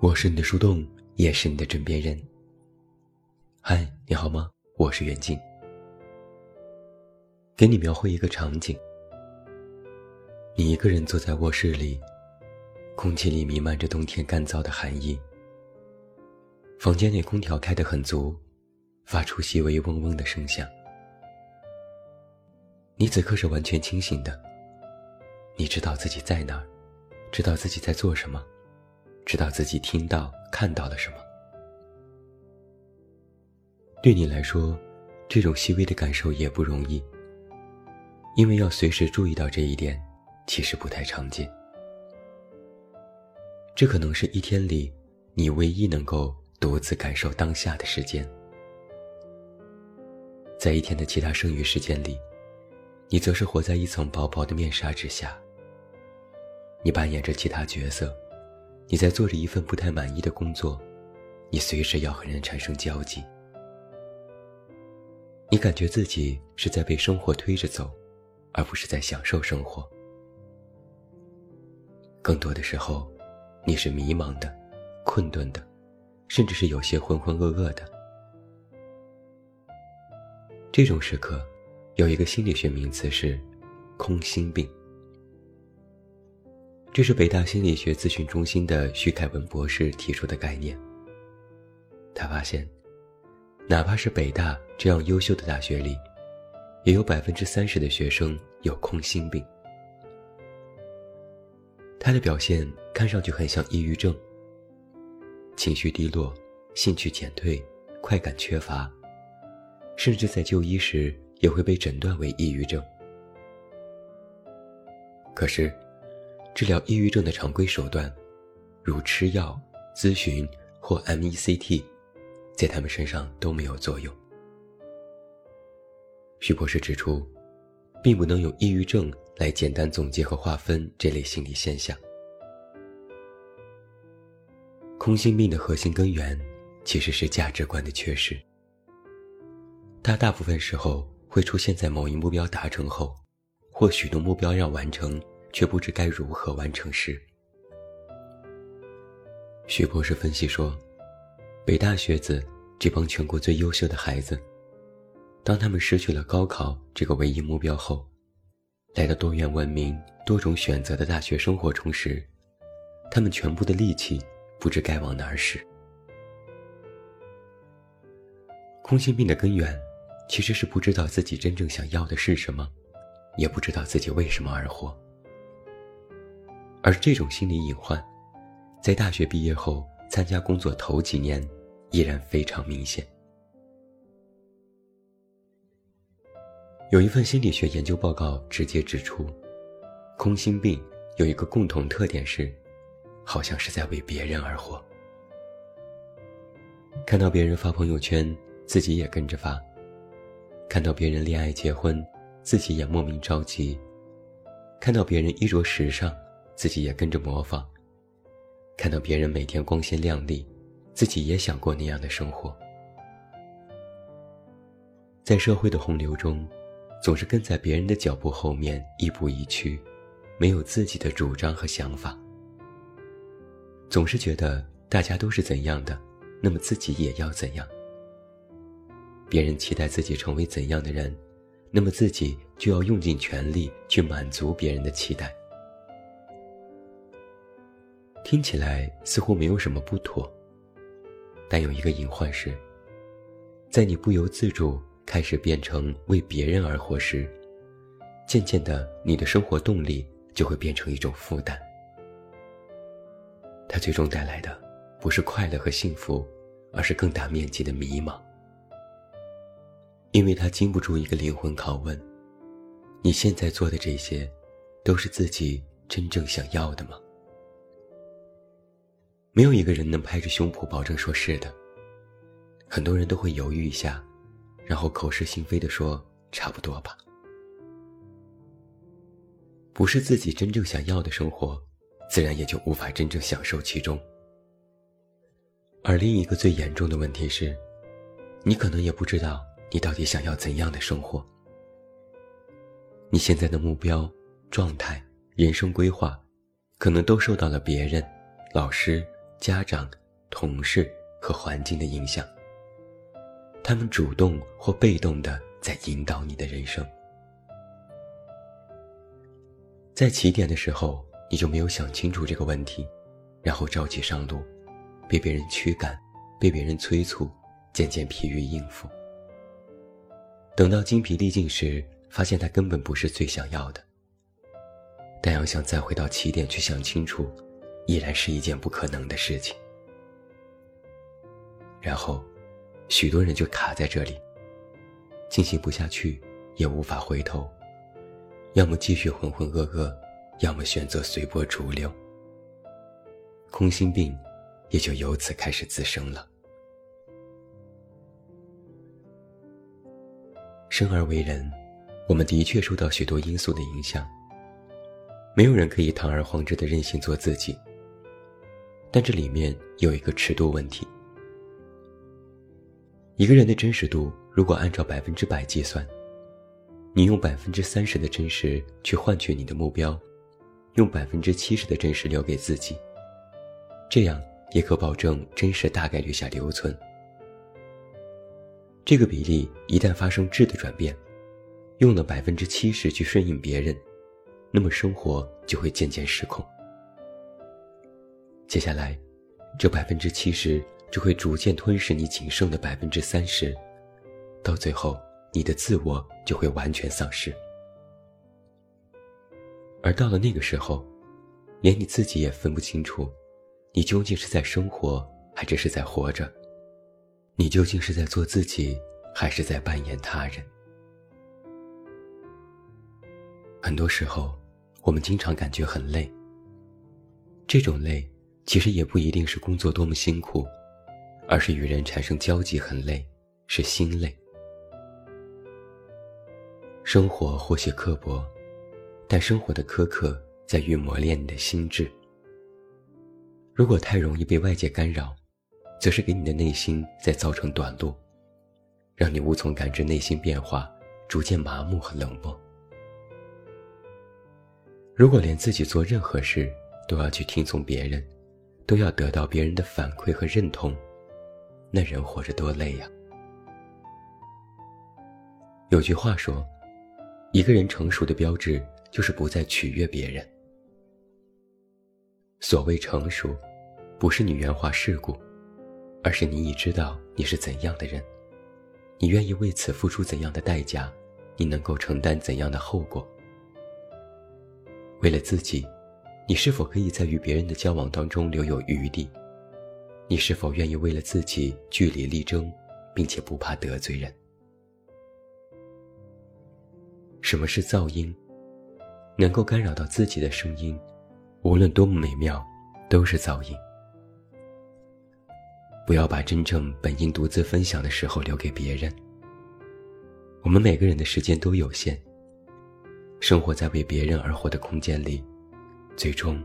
我是你的树洞，也是你的枕边人。嗨，你好吗？我是袁静。给你描绘一个场景：你一个人坐在卧室里，空气里弥漫着冬天干燥的寒意。房间内空调开得很足，发出细微嗡嗡的声响。你此刻是完全清醒的，你知道自己在哪儿，知道自己在做什么。知道自己听到、看到了什么。对你来说，这种细微的感受也不容易，因为要随时注意到这一点，其实不太常见。这可能是一天里你唯一能够独自感受当下的时间。在一天的其他剩余时间里，你则是活在一层薄薄的面纱之下，你扮演着其他角色。你在做着一份不太满意的工作，你随时要和人产生交集。你感觉自己是在被生活推着走，而不是在享受生活。更多的时候，你是迷茫的、困顿的，甚至是有些浑浑噩噩的。这种时刻，有一个心理学名词是“空心病”。这是北大心理学咨询中心的徐凯文博士提出的概念。他发现，哪怕是北大这样优秀的大学里，也有百分之三十的学生有空心病。他的表现看上去很像抑郁症，情绪低落，兴趣减退，快感缺乏，甚至在就医时也会被诊断为抑郁症。可是。治疗抑郁症的常规手段，如吃药、咨询或 MECT，在他们身上都没有作用。徐博士指出，并不能用抑郁症来简单总结和划分这类心理现象。空心病的核心根源其实是价值观的缺失。它大部分时候会出现在某一目标达成后，或许多目标要完成。却不知该如何完成时，徐博士分析说，北大学子这帮全国最优秀的孩子，当他们失去了高考这个唯一目标后，来到多元文明、多种选择的大学生活中时，他们全部的力气不知该往哪儿使。空心病的根源，其实是不知道自己真正想要的是什么，也不知道自己为什么而活。而这种心理隐患，在大学毕业后参加工作头几年，依然非常明显。有一份心理学研究报告直接指出，空心病有一个共同特点是，好像是在为别人而活。看到别人发朋友圈，自己也跟着发；看到别人恋爱结婚，自己也莫名着急；看到别人衣着时尚。自己也跟着模仿，看到别人每天光鲜亮丽，自己也想过那样的生活。在社会的洪流中，总是跟在别人的脚步后面亦步亦趋，没有自己的主张和想法。总是觉得大家都是怎样的，那么自己也要怎样。别人期待自己成为怎样的人，那么自己就要用尽全力去满足别人的期待。听起来似乎没有什么不妥，但有一个隐患是，在你不由自主开始变成为别人而活时，渐渐的，你的生活动力就会变成一种负担。它最终带来的不是快乐和幸福，而是更大面积的迷茫，因为它经不住一个灵魂拷问：你现在做的这些，都是自己真正想要的吗？没有一个人能拍着胸脯保证说是的。很多人都会犹豫一下，然后口是心非的说：“差不多吧。”不是自己真正想要的生活，自然也就无法真正享受其中。而另一个最严重的问题是，你可能也不知道你到底想要怎样的生活。你现在的目标、状态、人生规划，可能都受到了别人、老师。家长、同事和环境的影响。他们主动或被动的在引导你的人生。在起点的时候，你就没有想清楚这个问题，然后着急上路，被别人驱赶，被别人催促，渐渐疲于应付。等到精疲力尽时，发现他根本不是最想要的。但要想再回到起点去想清楚，依然是一件不可能的事情。然后，许多人就卡在这里，进行不下去，也无法回头，要么继续浑浑噩噩，要么选择随波逐流。空心病，也就由此开始滋生了。生而为人，我们的确受到许多因素的影响。没有人可以堂而皇之的任性做自己。但这里面有一个尺度问题。一个人的真实度如果按照百分之百计算，你用百分之三十的真实去换取你的目标，用百分之七十的真实留给自己，这样也可保证真实大概率下留存。这个比例一旦发生质的转变，用了百分之七十去顺应别人，那么生活就会渐渐失控。接下来，这百分之七十就会逐渐吞噬你仅剩的百分之三十，到最后，你的自我就会完全丧失。而到了那个时候，连你自己也分不清楚，你究竟是在生活，还是是在活着。你究竟是在做自己，还是在扮演他人？很多时候，我们经常感觉很累。这种累，其实也不一定是工作多么辛苦，而是与人产生交集很累，是心累。生活或许刻薄，但生活的苛刻在于磨练你的心智。如果太容易被外界干扰，则是给你的内心在造成短路，让你无从感知内心变化，逐渐麻木和冷漠。如果连自己做任何事都要去听从别人，都要得到别人的反馈和认同，那人活着多累呀！有句话说，一个人成熟的标志就是不再取悦别人。所谓成熟，不是你圆滑世故。而是你已知道你是怎样的人，你愿意为此付出怎样的代价，你能够承担怎样的后果。为了自己，你是否可以在与别人的交往当中留有余地？你是否愿意为了自己据理力争，并且不怕得罪人？什么是噪音？能够干扰到自己的声音，无论多么美妙，都是噪音。不要把真正本应独自分享的时候留给别人。我们每个人的时间都有限，生活在为别人而活的空间里，最终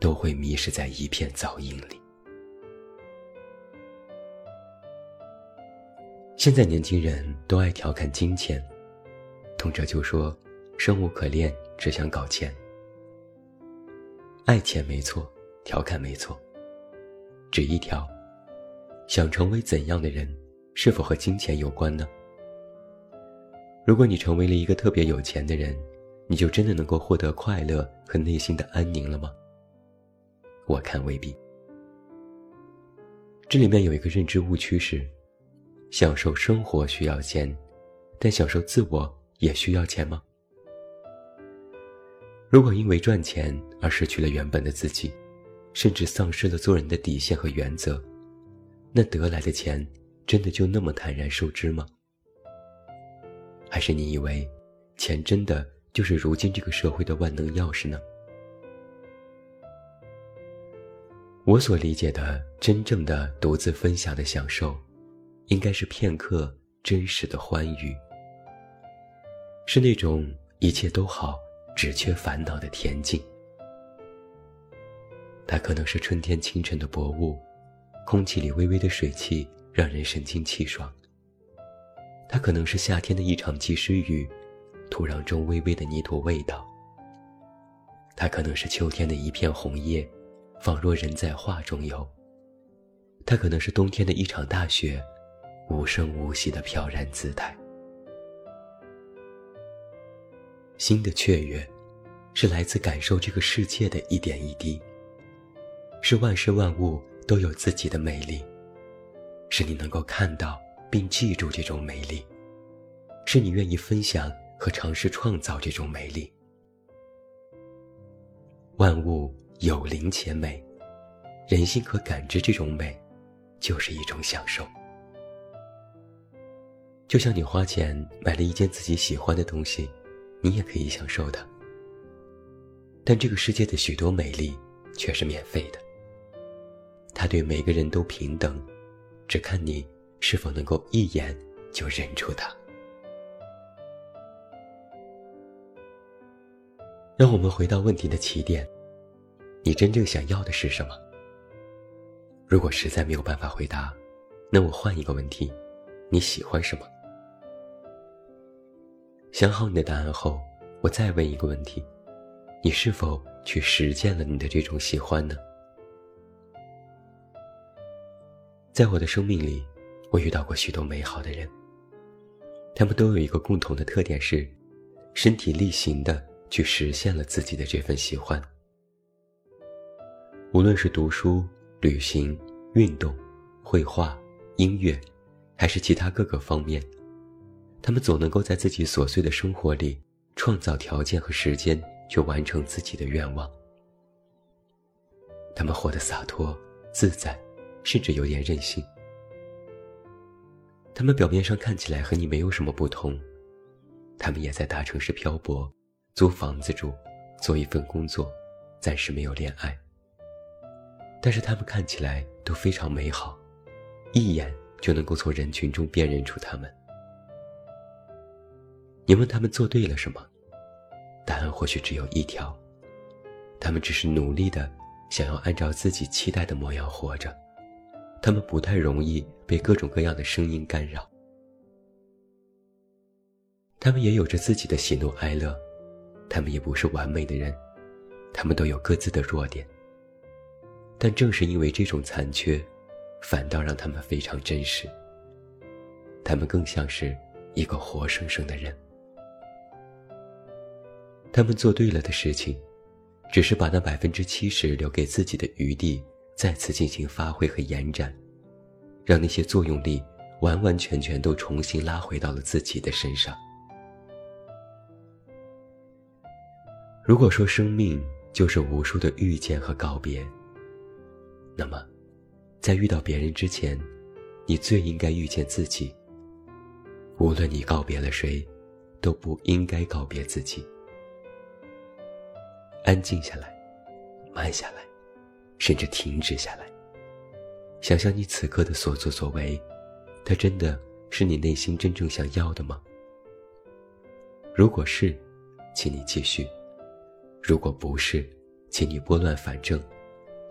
都会迷失在一片噪音里。现在年轻人都爱调侃金钱，动辄就说生无可恋，只想搞钱。爱钱没错，调侃没错，只一条。想成为怎样的人，是否和金钱有关呢？如果你成为了一个特别有钱的人，你就真的能够获得快乐和内心的安宁了吗？我看未必。这里面有一个认知误区是：享受生活需要钱，但享受自我也需要钱吗？如果因为赚钱而失去了原本的自己，甚至丧失了做人的底线和原则。那得来的钱，真的就那么坦然受之吗？还是你以为，钱真的就是如今这个社会的万能钥匙呢？我所理解的真正的独自分享的享受，应该是片刻真实的欢愉，是那种一切都好，只缺烦恼的恬静。它可能是春天清晨的薄雾。空气里微微的水汽让人神清气爽。它可能是夏天的一场及时雨，土壤中微微的泥土味道。它可能是秋天的一片红叶，仿若人在画中游，它可能是冬天的一场大雪，无声无息的飘然姿态。心的雀跃，是来自感受这个世界的一点一滴。是万事万物都有自己的美丽，是你能够看到并记住这种美丽，是你愿意分享和尝试创造这种美丽。万物有灵且美，人心可感知这种美，就是一种享受。就像你花钱买了一件自己喜欢的东西，你也可以享受它。但这个世界的许多美丽却是免费的，它对每个人都平等，只看你是否能够一眼就认出它。让我们回到问题的起点：你真正想要的是什么？如果实在没有办法回答，那我换一个问题：你喜欢什么？想好你的答案后，我再问一个问题：你是否去实践了你的这种喜欢呢？在我的生命里，我遇到过许多美好的人，他们都有一个共同的特点是，身体力行的。去实现了自己的这份喜欢。无论是读书、旅行、运动、绘画、音乐，还是其他各个方面，他们总能够在自己琐碎的生活里创造条件和时间，去完成自己的愿望。他们活得洒脱自在，甚至有点任性。他们表面上看起来和你没有什么不同，他们也在大城市漂泊。租房子住，做一份工作，暂时没有恋爱。但是他们看起来都非常美好，一眼就能够从人群中辨认出他们。你问他们做对了什么？答案或许只有一条：他们只是努力的想要按照自己期待的模样活着，他们不太容易被各种各样的声音干扰，他们也有着自己的喜怒哀乐。他们也不是完美的人，他们都有各自的弱点。但正是因为这种残缺，反倒让他们非常真实。他们更像是一个活生生的人。他们做对了的事情，只是把那百分之七十留给自己的余地再次进行发挥和延展，让那些作用力完完全全都重新拉回到了自己的身上。如果说生命就是无数的遇见和告别，那么，在遇到别人之前，你最应该遇见自己。无论你告别了谁，都不应该告别自己。安静下来，慢下来，甚至停止下来，想想你此刻的所作所为，它真的是你内心真正想要的吗？如果是，请你继续。如果不是，请你拨乱反正，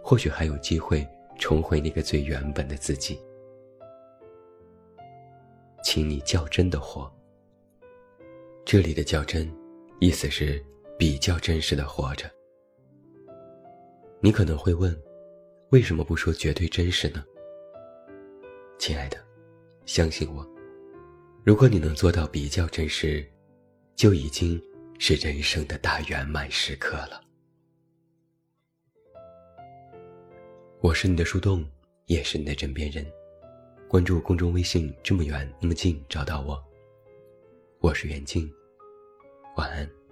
或许还有机会重回那个最原本的自己。请你较真的活。这里的较真，意思是比较真实的活着。你可能会问，为什么不说绝对真实呢？亲爱的，相信我，如果你能做到比较真实，就已经。是人生的大圆满时刻了。我是你的树洞，也是你的枕边人。关注公众微信，这么远那么近，找到我。我是袁静，晚安。